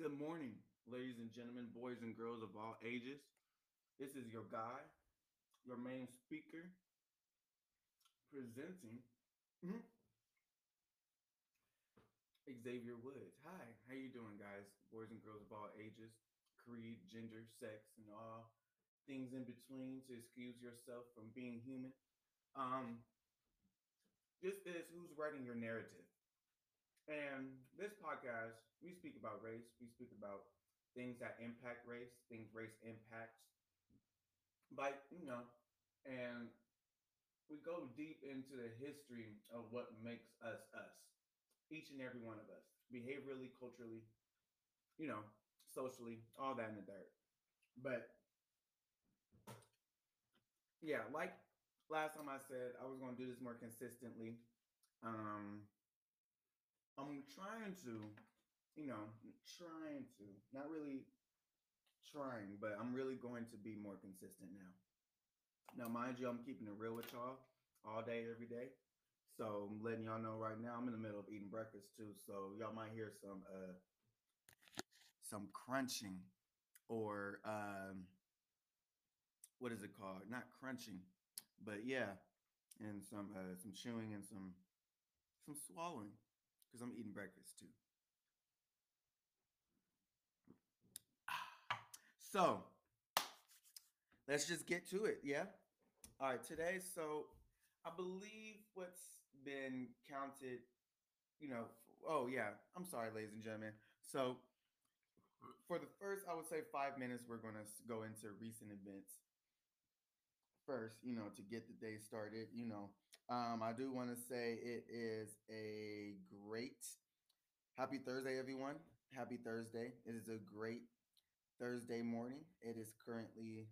Good morning, ladies and gentlemen, boys and girls of all ages. This is your guy, your main speaker, presenting mhm, Xavier Woods. Hi, how you doing, guys? Boys and girls of all ages, creed, gender, sex, and all things in between to excuse yourself from being human. Um, this is who's writing your narrative. And this podcast, we speak about race, we speak about things that impact race, things race impacts, by you know, and we go deep into the history of what makes us us, each and every one of us, behaviorally, culturally, you know, socially, all that in the dirt. But yeah, like last time I said, I was going to do this more consistently. Um, I'm trying to, you know, trying to, not really trying, but I'm really going to be more consistent now. Now, mind you, I'm keeping it real with y'all all day, every day. So I'm letting y'all know right now, I'm in the middle of eating breakfast too. So y'all might hear some uh some crunching or um what is it called? Not crunching, but yeah, and some uh some chewing and some some swallowing because I'm eating breakfast too. So let's just get to it. Yeah. All right. Today, so I believe what's been counted, you know, oh, yeah. I'm sorry, ladies and gentlemen. So for the first, I would say five minutes, we're going to go into recent events first, you know, to get the day started. You know, um, I do want to say it is a great happy Thursday, everyone. Happy Thursday. It is a great Thursday morning. It is currently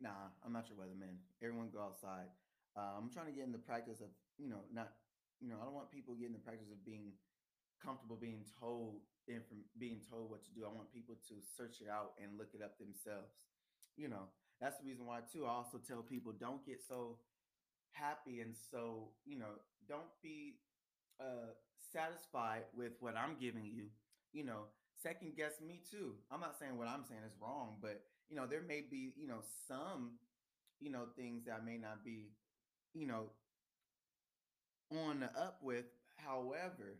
nah, I'm not your weatherman. Everyone go outside. Uh, I'm trying to get in the practice of, you know, not, you know, I don't want people getting in the practice of being comfortable being told from being told what to do. I want people to search it out and look it up themselves. You know, that's the reason why too. I also tell people don't get so happy and so, you know, don't be uh satisfied with what I'm giving you. You know, second guess me too. I'm not saying what I'm saying is wrong, but you know, there may be, you know, some, you know, things that I may not be, you know, on the up with. However,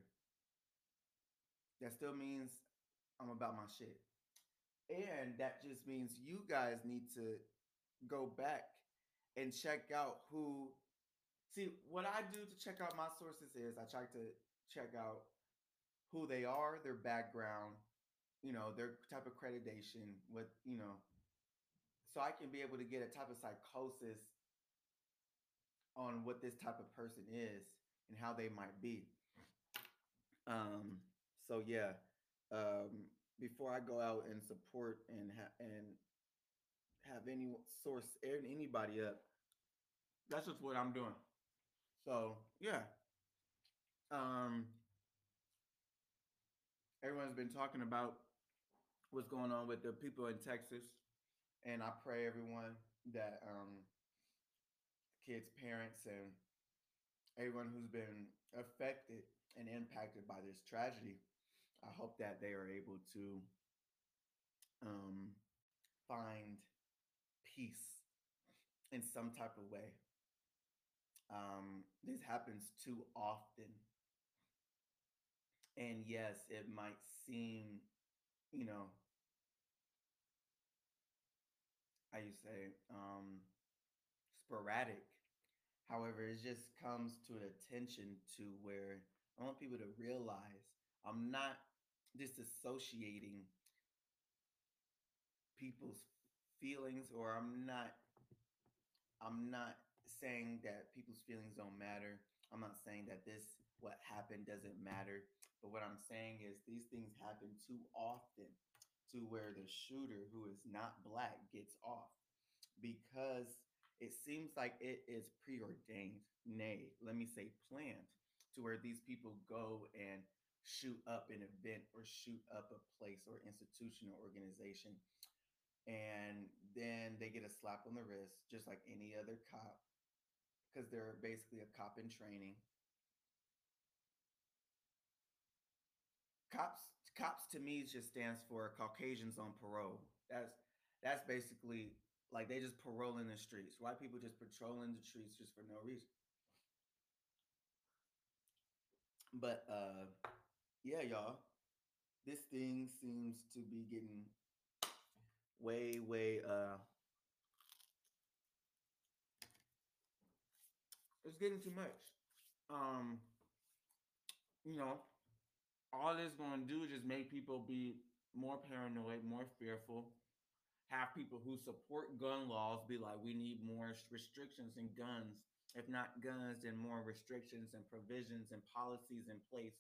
that still means I'm about my shit. And that just means you guys need to go back and check out who see what I do to check out my sources is I try to check out who they are, their background, you know, their type of accreditation, what, you know, so I can be able to get a type of psychosis on what this type of person is and how they might be. Um, so yeah, um, before I go out and support and ha- and have any source anybody up, that's just what I'm doing. So yeah, um, everyone's been talking about what's going on with the people in Texas, and I pray everyone that um, kids, parents, and everyone who's been affected and impacted by this tragedy, I hope that they are able to um, find peace in some type of way. Um, this happens too often. And yes, it might seem, you know, how you say, um, sporadic. However, it just comes to an attention to where I want people to realize I'm not disassociating people's feelings or I'm not I'm not saying that people's feelings don't matter. I'm not saying that this what happened doesn't matter. But what I'm saying is these things happen too often to where the shooter who is not black gets off because it seems like it is preordained, nay, let me say planned, to where these people go and shoot up an event or shoot up a place or institution or organization. And then they get a slap on the wrist, just like any other cop, because they're basically a cop in training. cops cops to me just stands for Caucasians on parole. That's that's basically like they just parole in the streets. White people just patrolling the streets just for no reason. But uh yeah, y'all. This thing seems to be getting way, way uh it's getting too much. Um, you know, all it's gonna do is just make people be more paranoid, more fearful. Have people who support gun laws be like, we need more restrictions and guns. If not guns, then more restrictions and provisions and policies in place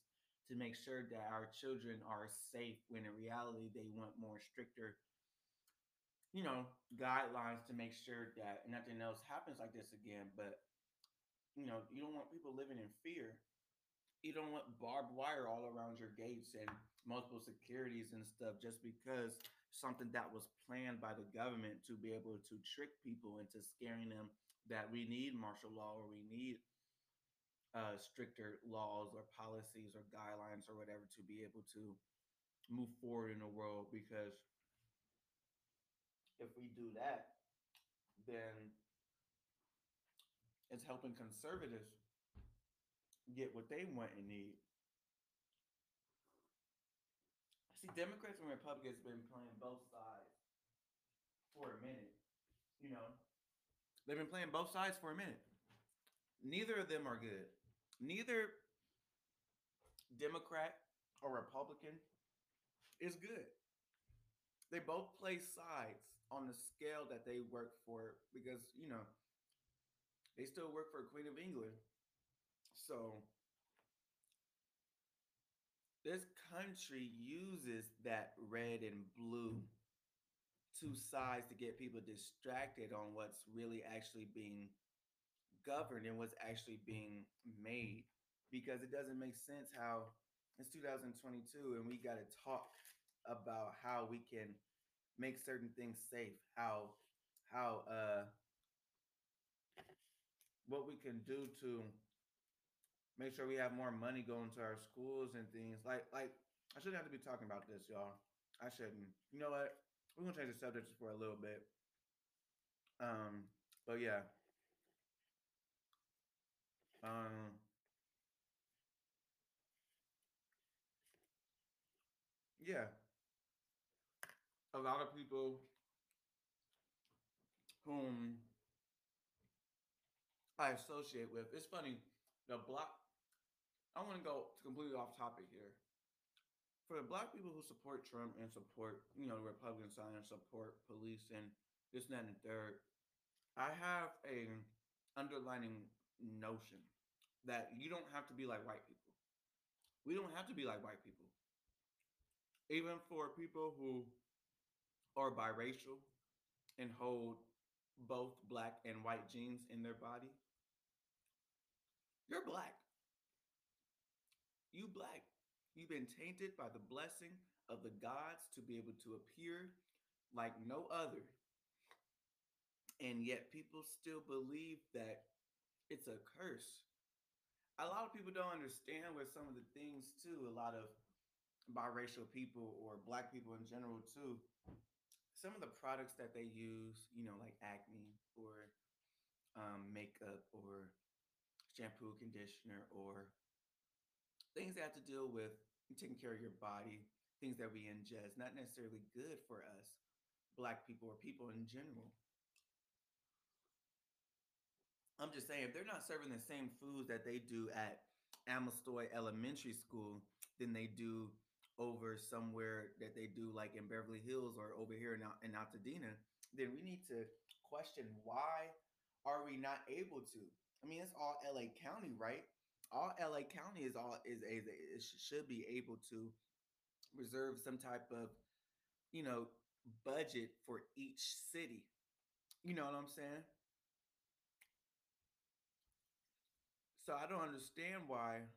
to make sure that our children are safe. When in reality, they want more stricter, you know, guidelines to make sure that nothing else happens like this again. But you know, you don't want people living in fear you don't want barbed wire all around your gates and multiple securities and stuff just because something that was planned by the government to be able to trick people into scaring them that we need martial law or we need uh, stricter laws or policies or guidelines or whatever to be able to move forward in the world because if we do that then it's helping conservatives get what they want and need. See, Democrats and Republicans have been playing both sides for a minute. You know, they've been playing both sides for a minute. Neither of them are good. Neither Democrat or Republican is good. They both play sides on the scale that they work for because, you know, they still work for Queen of England so this country uses that red and blue two sides to get people distracted on what's really actually being governed and what's actually being made because it doesn't make sense how it's 2022 and we got to talk about how we can make certain things safe how how uh what we can do to make sure we have more money going to our schools and things. Like, like I shouldn't have to be talking about this, y'all. I shouldn't. You know what? We're gonna change the subject for a little bit. Um, but yeah. Um yeah. A lot of people whom I associate with. It's funny, the black I want to go completely off topic here. For the black people who support Trump and support, you know, the Republican side and support police and this, and that, and the third, I have a underlining notion that you don't have to be like white people. We don't have to be like white people. Even for people who are biracial and hold both black and white genes in their body, you're black. You black. You've been tainted by the blessing of the gods to be able to appear like no other. And yet people still believe that it's a curse. A lot of people don't understand with some of the things too. A lot of biracial people or black people in general too. Some of the products that they use, you know, like acne or um, makeup or shampoo, conditioner, or things that have to deal with taking care of your body, things that we ingest, not necessarily good for us, black people or people in general. I'm just saying, if they're not serving the same foods that they do at Amistad Elementary School than they do over somewhere that they do like in Beverly Hills or over here in, in Altadena, then we need to question why are we not able to? I mean, it's all LA County, right? all LA County is all is, is should be able to reserve some type of you know budget for each city. You know what I'm saying? So I don't understand why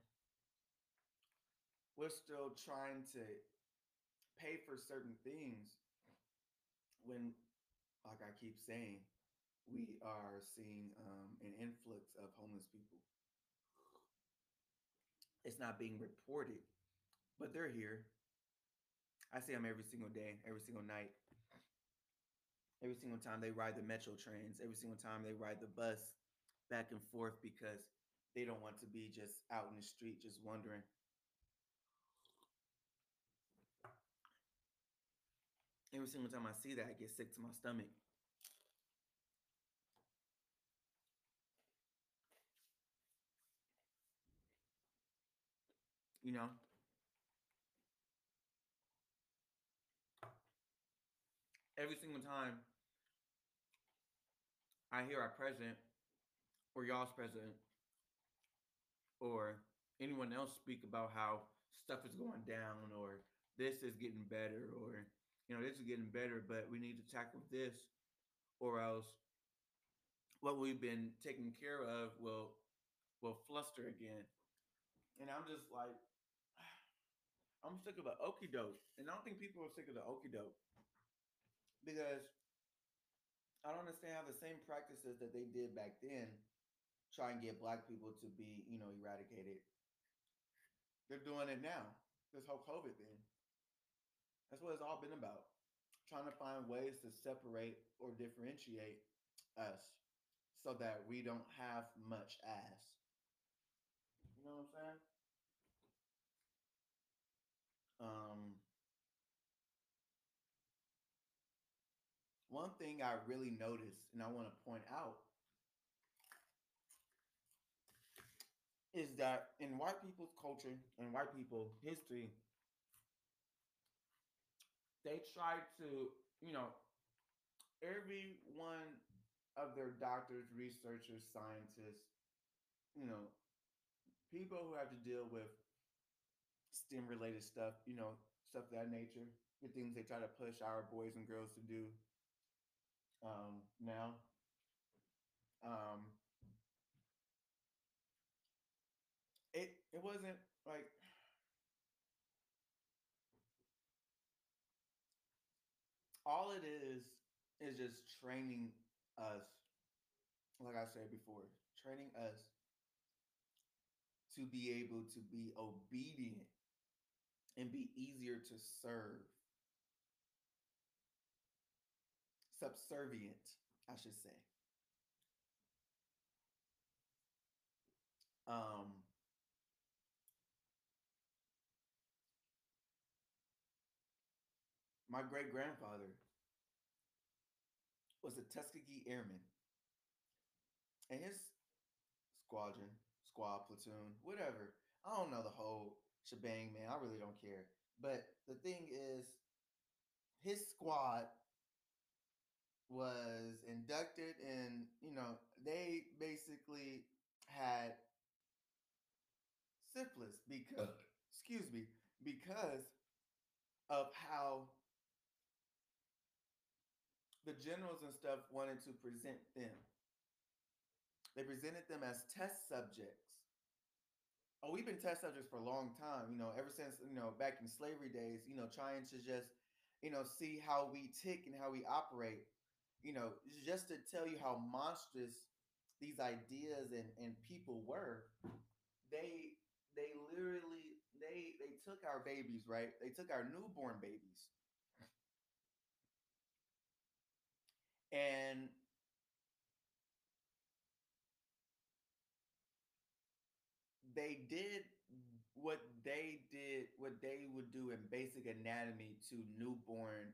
we're still trying to pay for certain things when, like I keep saying, we are seeing um, an influx of homeless people it's not being reported. but they're here. I see them every single day, every single night. Every single time they ride the metro trains, every single time they ride the bus back and forth because they don't want to be just out in the street just wondering. Every single time I see that, I get sick to my stomach. You know? Every single time I hear our president or y'all's president or anyone else speak about how stuff is going down or this is getting better or you know this is getting better but we need to tackle this or else what we've been taking care of will will fluster again. And i'm just like i'm sick of the okey doke and i don't think people are sick of the okey doke because i don't understand how the same practices that they did back then try and get black people to be, you know, eradicated. They're doing it now. This whole COVID thing. That's what it's all been about. Trying to find ways to separate or differentiate us so that we don't have much ass. You know what I'm saying? Um one thing I really noticed and I want to point out is that in white people's culture and white people history, they try to, you know, every one of their doctors, researchers, scientists, you know, people who have to deal with STEM related stuff, you know, stuff that nature, the things they try to push our boys and girls to do um, now. Um, it it wasn't like all it is is just training us like i said before training us to be able to be obedient and be easier to serve. Subservient i should say. Um my great grandfather was a Tuskegee Airman. And his squadron, squad, platoon, whatever. I don't know the whole shebang, man. I really don't care. But the thing is, his squad was inducted and, you know, they basically had syphilis because, uh. excuse me, because of how the generals and stuff wanted to present them. They presented them as test subjects. Oh, we've been test subjects for a long time, you know, ever since, you know, back in slavery days, you know, trying to just, you know, see how we tick and how we operate, you know, just to tell you how monstrous these ideas and, and people were. They they literally they they took our babies, right? They took our newborn babies and they did what they did what they would do in basic anatomy to newborn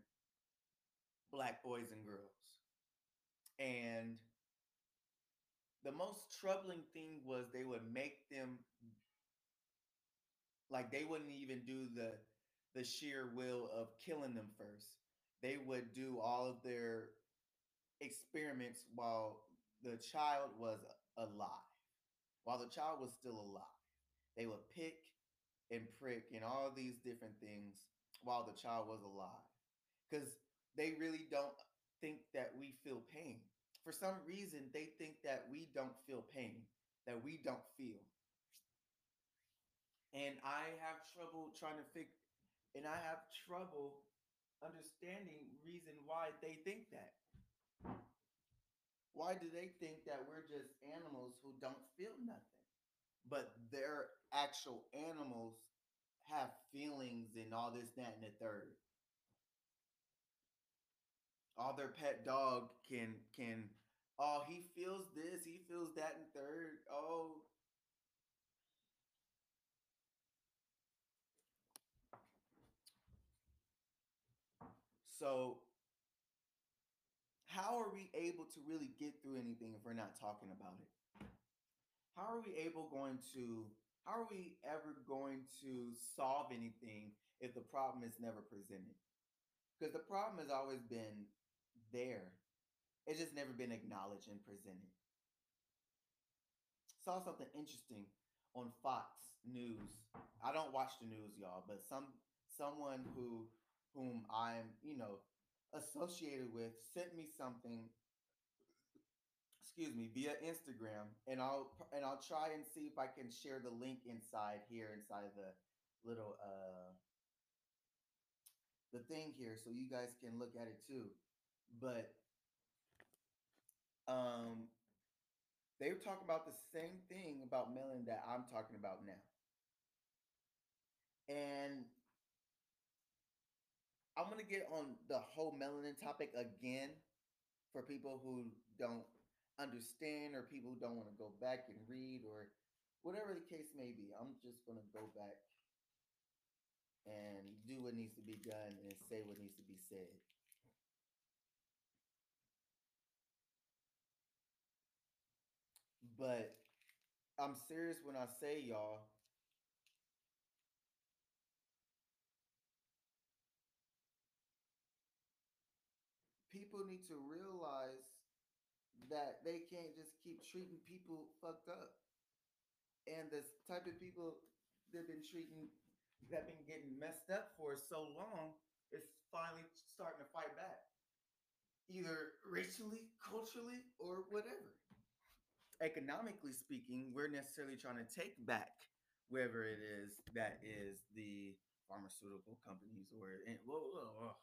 black boys and girls. And the most troubling thing was they would make them like they wouldn't even do the the sheer will of killing them first. They would do all of their experiments while the child was alive. While the child was still alive, they would pick and prick and all these different things while the child was alive. Because they really don't think that we feel pain. For some reason, they think that we don't feel pain, that we don't feel. And I have trouble trying to figure, and I have trouble understanding reason why they think that. Why do they think that we're just animals who don't feel nothing? But they're actual animals have feelings and all this, that, and the third. All their pet dog can can oh he feels this, he feels that and third. Oh so how are we able to really get through anything if we're not talking about it? How are we able going to how are we ever going to solve anything if the problem is never presented? Because the problem has always been there. It's just never been acknowledged and presented. Saw something interesting on Fox News. I don't watch the news, y'all, but some someone who whom I'm, you know, associated with sent me something excuse me via instagram and i'll and i'll try and see if i can share the link inside here inside the little uh the thing here so you guys can look at it too. But um they were talking about the same thing about melanin that i'm talking about now. And i'm to get on the whole melanin topic again for people who don't understand or people who don't want to go back and read or whatever the case may be. I'm just to go back and do what needs to be done and say what needs to be said. But I'm serious when I say, y'all, people need to realize that they can't just keep treating people fucked up. And the type of people they've been treating that been getting messed up for so long is finally starting to fight back. Either racially, culturally, or whatever. Economically speaking, we're necessarily trying to take back wherever it is that is the pharmaceutical companies or whoa, whoa, whoa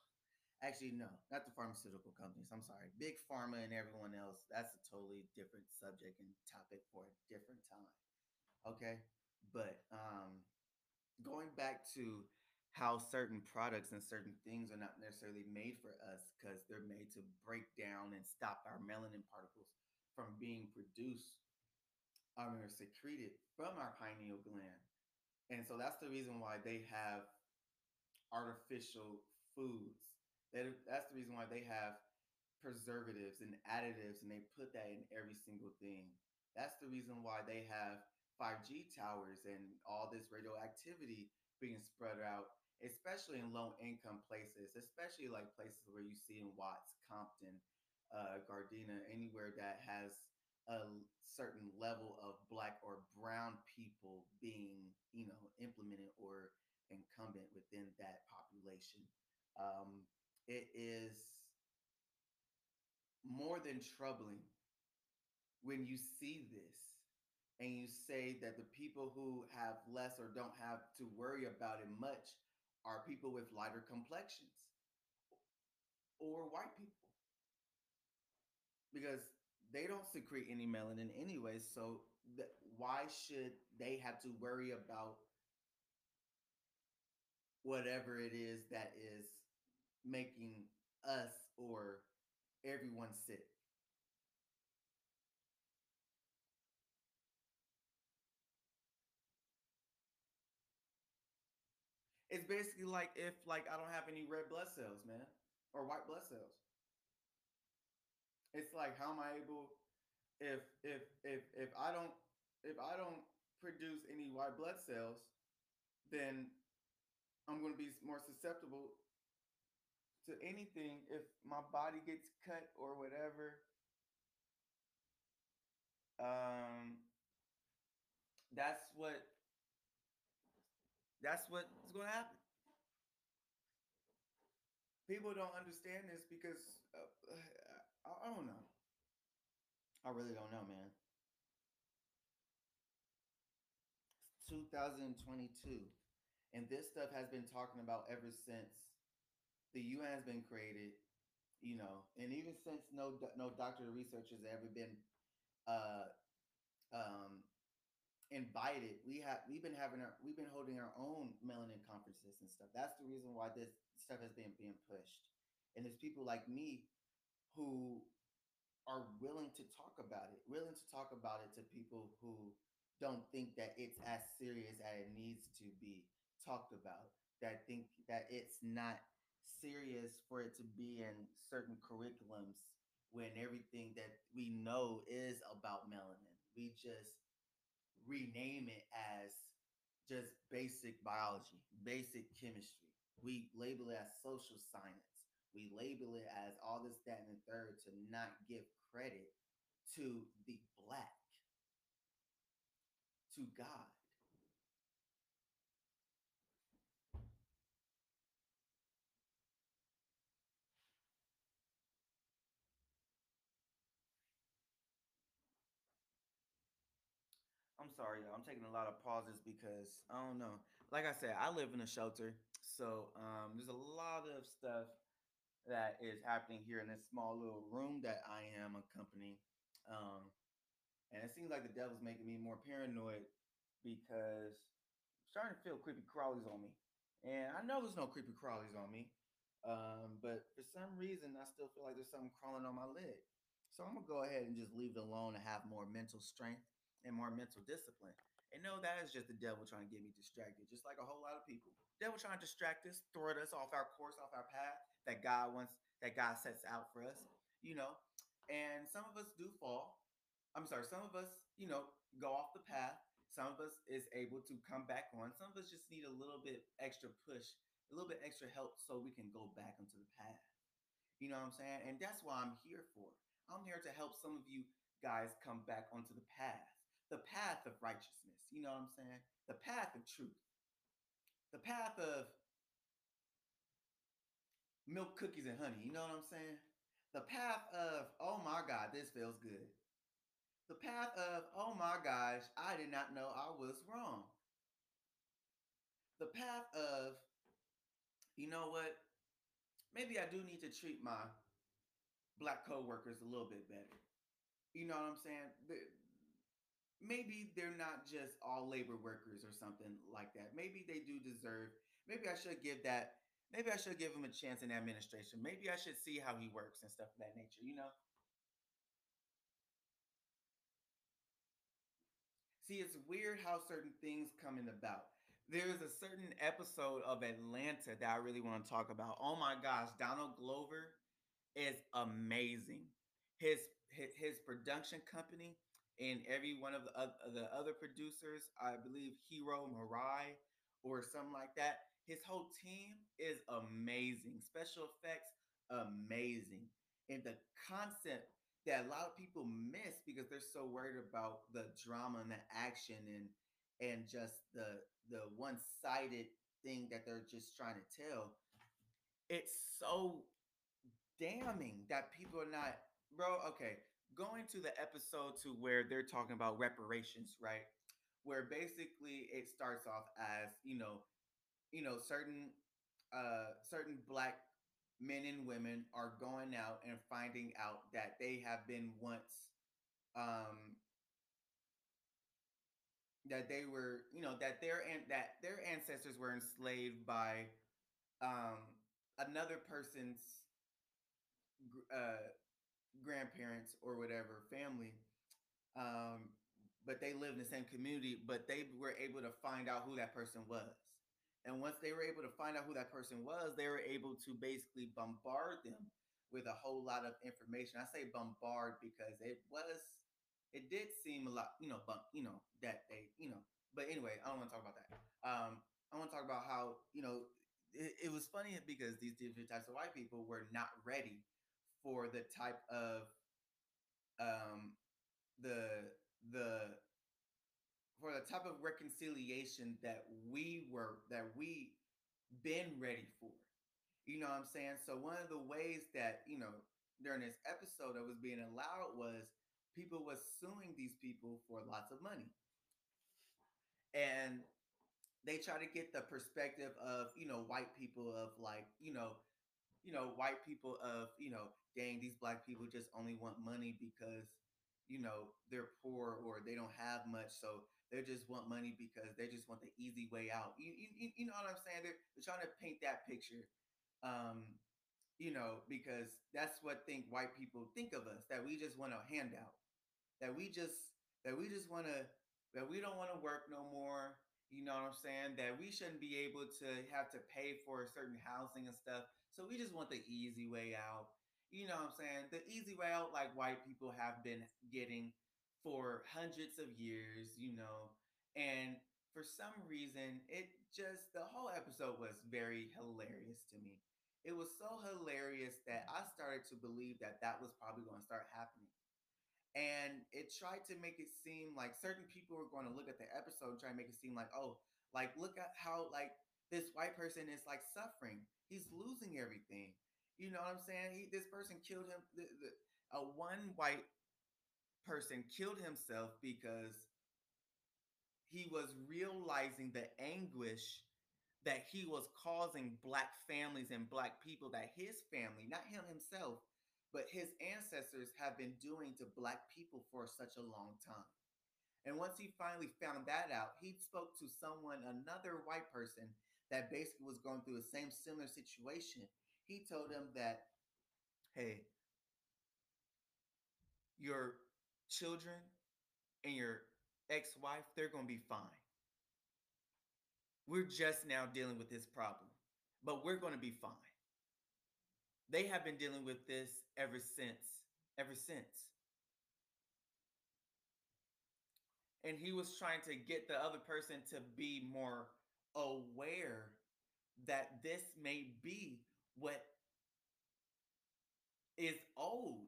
Actually, no, not the pharmaceutical companies. I'm sorry. Big pharma and everyone else, that's a totally different subject and topic for a different time. Okay. But um, going back to how certain products and certain things are not necessarily made for us because they're made to break down and stop our melanin particles from being produced um, or secreted from our pineal gland. And so that's the reason why they have artificial foods that that's the reason why they have preservatives and additives and they put that in every single thing. That's the reason why they have 5G towers and all this radioactivity being spread out, especially in low income places, especially like places where you see in Watts, Compton, uh, Gardena, anywhere that has a certain level of black or brown people being, you know, implemented or incumbent within that population. Um, it is more than troubling when you see this and you say that the people who have less or don't have to worry about it much are people with lighter complexions or white people. Because they don't secrete any melanin anyway so th- why should they have to worry about whatever it is that is making us or everyone sick. It's basically like if like I don't have any red blood cells, man, or white blood cells. It's like how am I able if if if if I don't if I don't produce any white blood cells, then I'm going to be more susceptible to anything if my body gets cut or whatever. Um, that's what that's what's going to happen. People don't understand this because uh, I, I don't know. I really don't know, man. 2022, and this stuff has been talking about ever since the UN has been created, you know, and even since no no doctor research has ever been uh, um, invited. We have we've been having our we've been holding our own melanin conferences and stuff. That's the reason why this stuff has been being pushed. And there's people like me who are willing to talk about it, willing to talk about it to people who don't think that it's as serious as it needs to be talked about. That think that it's not serious for it to be in certain curriculums when everything that we know is about melanin. We just rename it as just basic biology, basic chemistry. We label it as social science. We label it as all this, that, and the third to not give credit to the black, to God. I'm sorry. I'm taking a lot of pauses because I don't know. Like I said, I live in a shelter, so um, there's a lot of stuff that is happening here in this small little room that I am accompanying. Um, and it seems like the devil's making me more paranoid because I'm starting to feel creepy crawlies on me. And I know there's no creepy crawlies on me. Um, but for some reason, I still feel like there's something crawling on my leg. So I'm gonna go ahead and just leave it alone and have more mental strength and more mental discipline. And no, that is just the devil trying to get me distracted, just like a whole lot of people. Devil trying to distract us, throw us off our course, off our path that God wants, that God sets out for us, you know. And some of us do fall. I'm sorry, some of us, you know, go off the path. Some of us is able to come back on. Some of us just need a little bit extra push, a little bit extra help so we can go back onto the path. You know what I'm saying? And that's why I'm here for. I'm here to help some of you guys come back onto the path the path of righteousness. You know what I'm saying? The path of truth. The path of milk, cookies, and honey. You know what I'm saying? The path of, oh my God, this feels good. The path of, oh my gosh, I did not know I was wrong. The path of, you know what? Maybe I do need to treat my black coworkers a little bit better. You know what I'm saying? Maybe they're not just all labor workers or something like that. Maybe they do deserve. Maybe I should give that. Maybe I should give him a chance in administration. Maybe I should see how he works and stuff of that nature. You know. See, it's weird how certain things come in about. There's a certain episode of Atlanta that I really want to talk about. Oh my gosh, Donald Glover is amazing. His his, his production company and every one of the, the other producers, I believe Hiro Murai or something like that. His whole team is amazing. Special effects, amazing. And the concept that a lot of people miss because they're so worried about the drama and the action and and just the the one-sided thing that they're just trying to tell. It's so damning that people are not, bro. Okay, going to the episode to where they're talking about reparations, right? Where basically it starts off as, you know, you know, certain uh certain black men and women are going out and finding out that they have been once um that they were, you know, that their and that their ancestors were enslaved by um another person's uh grandparents or whatever family um but they live in the same community but they were able to find out who that person was. And once they were able to find out who that person was they were able to basically bombard them with a whole lot of information. I say bombard because it was it did seem a lot you know bump you know that they you know but anyway i don't want to talk about that. Um i want to talk about how you know it, it was funny because these different types of white people were not ready for the type of um the the for the type of reconciliation that we were that we been ready for. You know what i'm saying? So one of the ways that you know during this episode that was being allowed was people was suing these people for lots of money. And they try to get the perspective of you know white people of like you know you know white people of you know dang, these black people just only want money because, you know, they're poor or they don't have much. So they just want money because they just want the easy way out. You you, you know what I'm saying? They're, they're trying to paint that picture. Um, you know, because that's what think white people think of us, that we just want a handout. That we just that we just want to that we don't want to work no more. You know what I'm saying? That we shouldn't be able to have to pay for certain housing and stuff. So we just want the easy way out. You know what I'm saying? The easy way out, like white people have been getting for hundreds of years, you know. And for some reason, it just, the whole episode was very hilarious to me. It was so hilarious that mm-hmm. I started to believe that that was probably going to start happening and it tried to make it seem like certain people were going to look at the episode and try to make it seem like oh like look at how like this white person is like suffering he's losing everything you know what i'm saying he, this person killed him the, the, a one white person killed himself because he was realizing the anguish that he was causing black families and black people that his family not him himself but his ancestors have been doing to black people for such a long time. And once he finally found that out, he spoke to someone, another white person that basically was going through the same similar situation. He told him that, hey, your children and your ex wife, they're going to be fine. We're just now dealing with this problem, but we're going to be fine they have been dealing with this ever since, ever since. And he was trying to get the other person to be more aware that this may be what is old.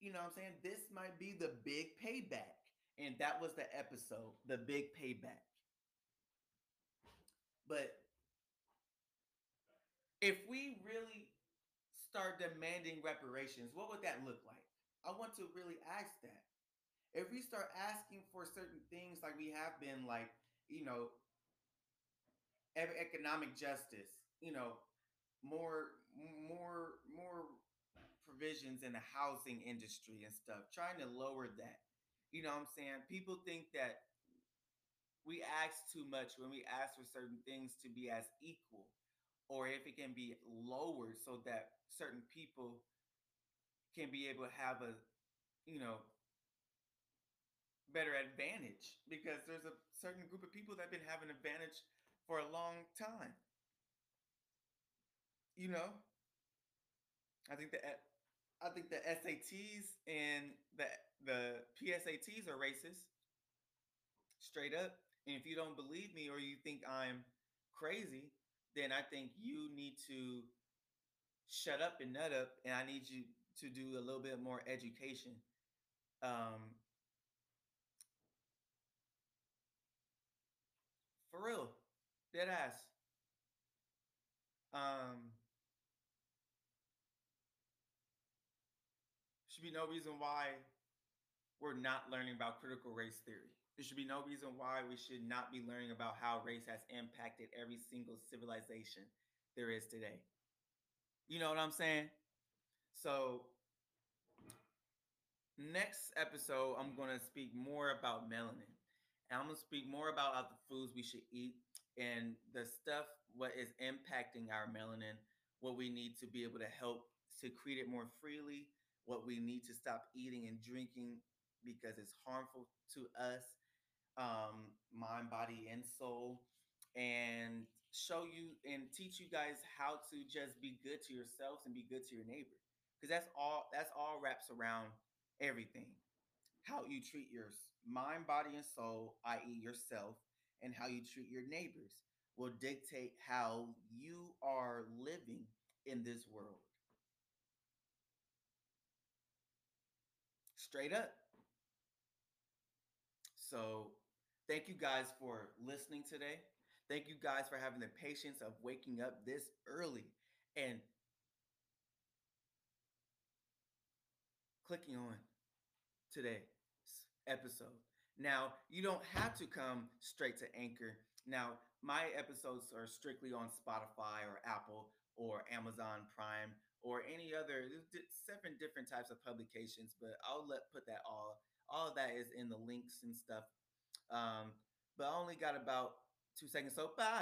You know what I'm saying? This might be the big payback. And that was the episode, the big payback. But if we really start demanding reparations, what would that look like? I want to really ask that. If we start asking for certain things like we have been, like, you know, economic justice, you know, more, more, more provisions in the housing industry and stuff, trying to lower that. You know what I'm saying? People think that we ask too much when we ask for certain things to be as equal or if it can be lowered so that certain people can be able to have a you know better advantage because there's a certain group of people that have been having advantage for a long time you know i think the i think the sats and the the psats are racist straight up and if you don't believe me or you think i'm crazy then I think you need to shut up and nut up, and I need you to do a little bit more education. Um, for real, dead ass. Um, should be no reason why we're not learning about critical race theory. There should be no reason why we should not be learning about how race has impacted every single civilization there is today. You know what I'm saying? So, next episode, I'm going to speak more about melanin. And I'm going to speak more about the foods we should eat and the stuff, what is impacting our melanin, what we need to be able to help secrete it more freely, what we need to stop eating and drinking because it's harmful to us um, mind, body, and soul, and show you and teach you guys how to just be good to yourselves and be good to your neighbor. Because that's all that's all wraps around everything. How you treat your mind, body, and soul, i.e., yourself, and how you treat your neighbors will dictate how you are living in this world. Straight up. So Thank you guys for listening today. Thank you guys for having the patience of waking up this early and clicking on today's episode. Now, you don't have to come straight to Anchor. Now, my episodes are strictly on Spotify or Apple or Amazon Prime or any other seven different types of publications, but I'll let put that all all of that is in the links and stuff um, but I only got about 2 seconds, so bye.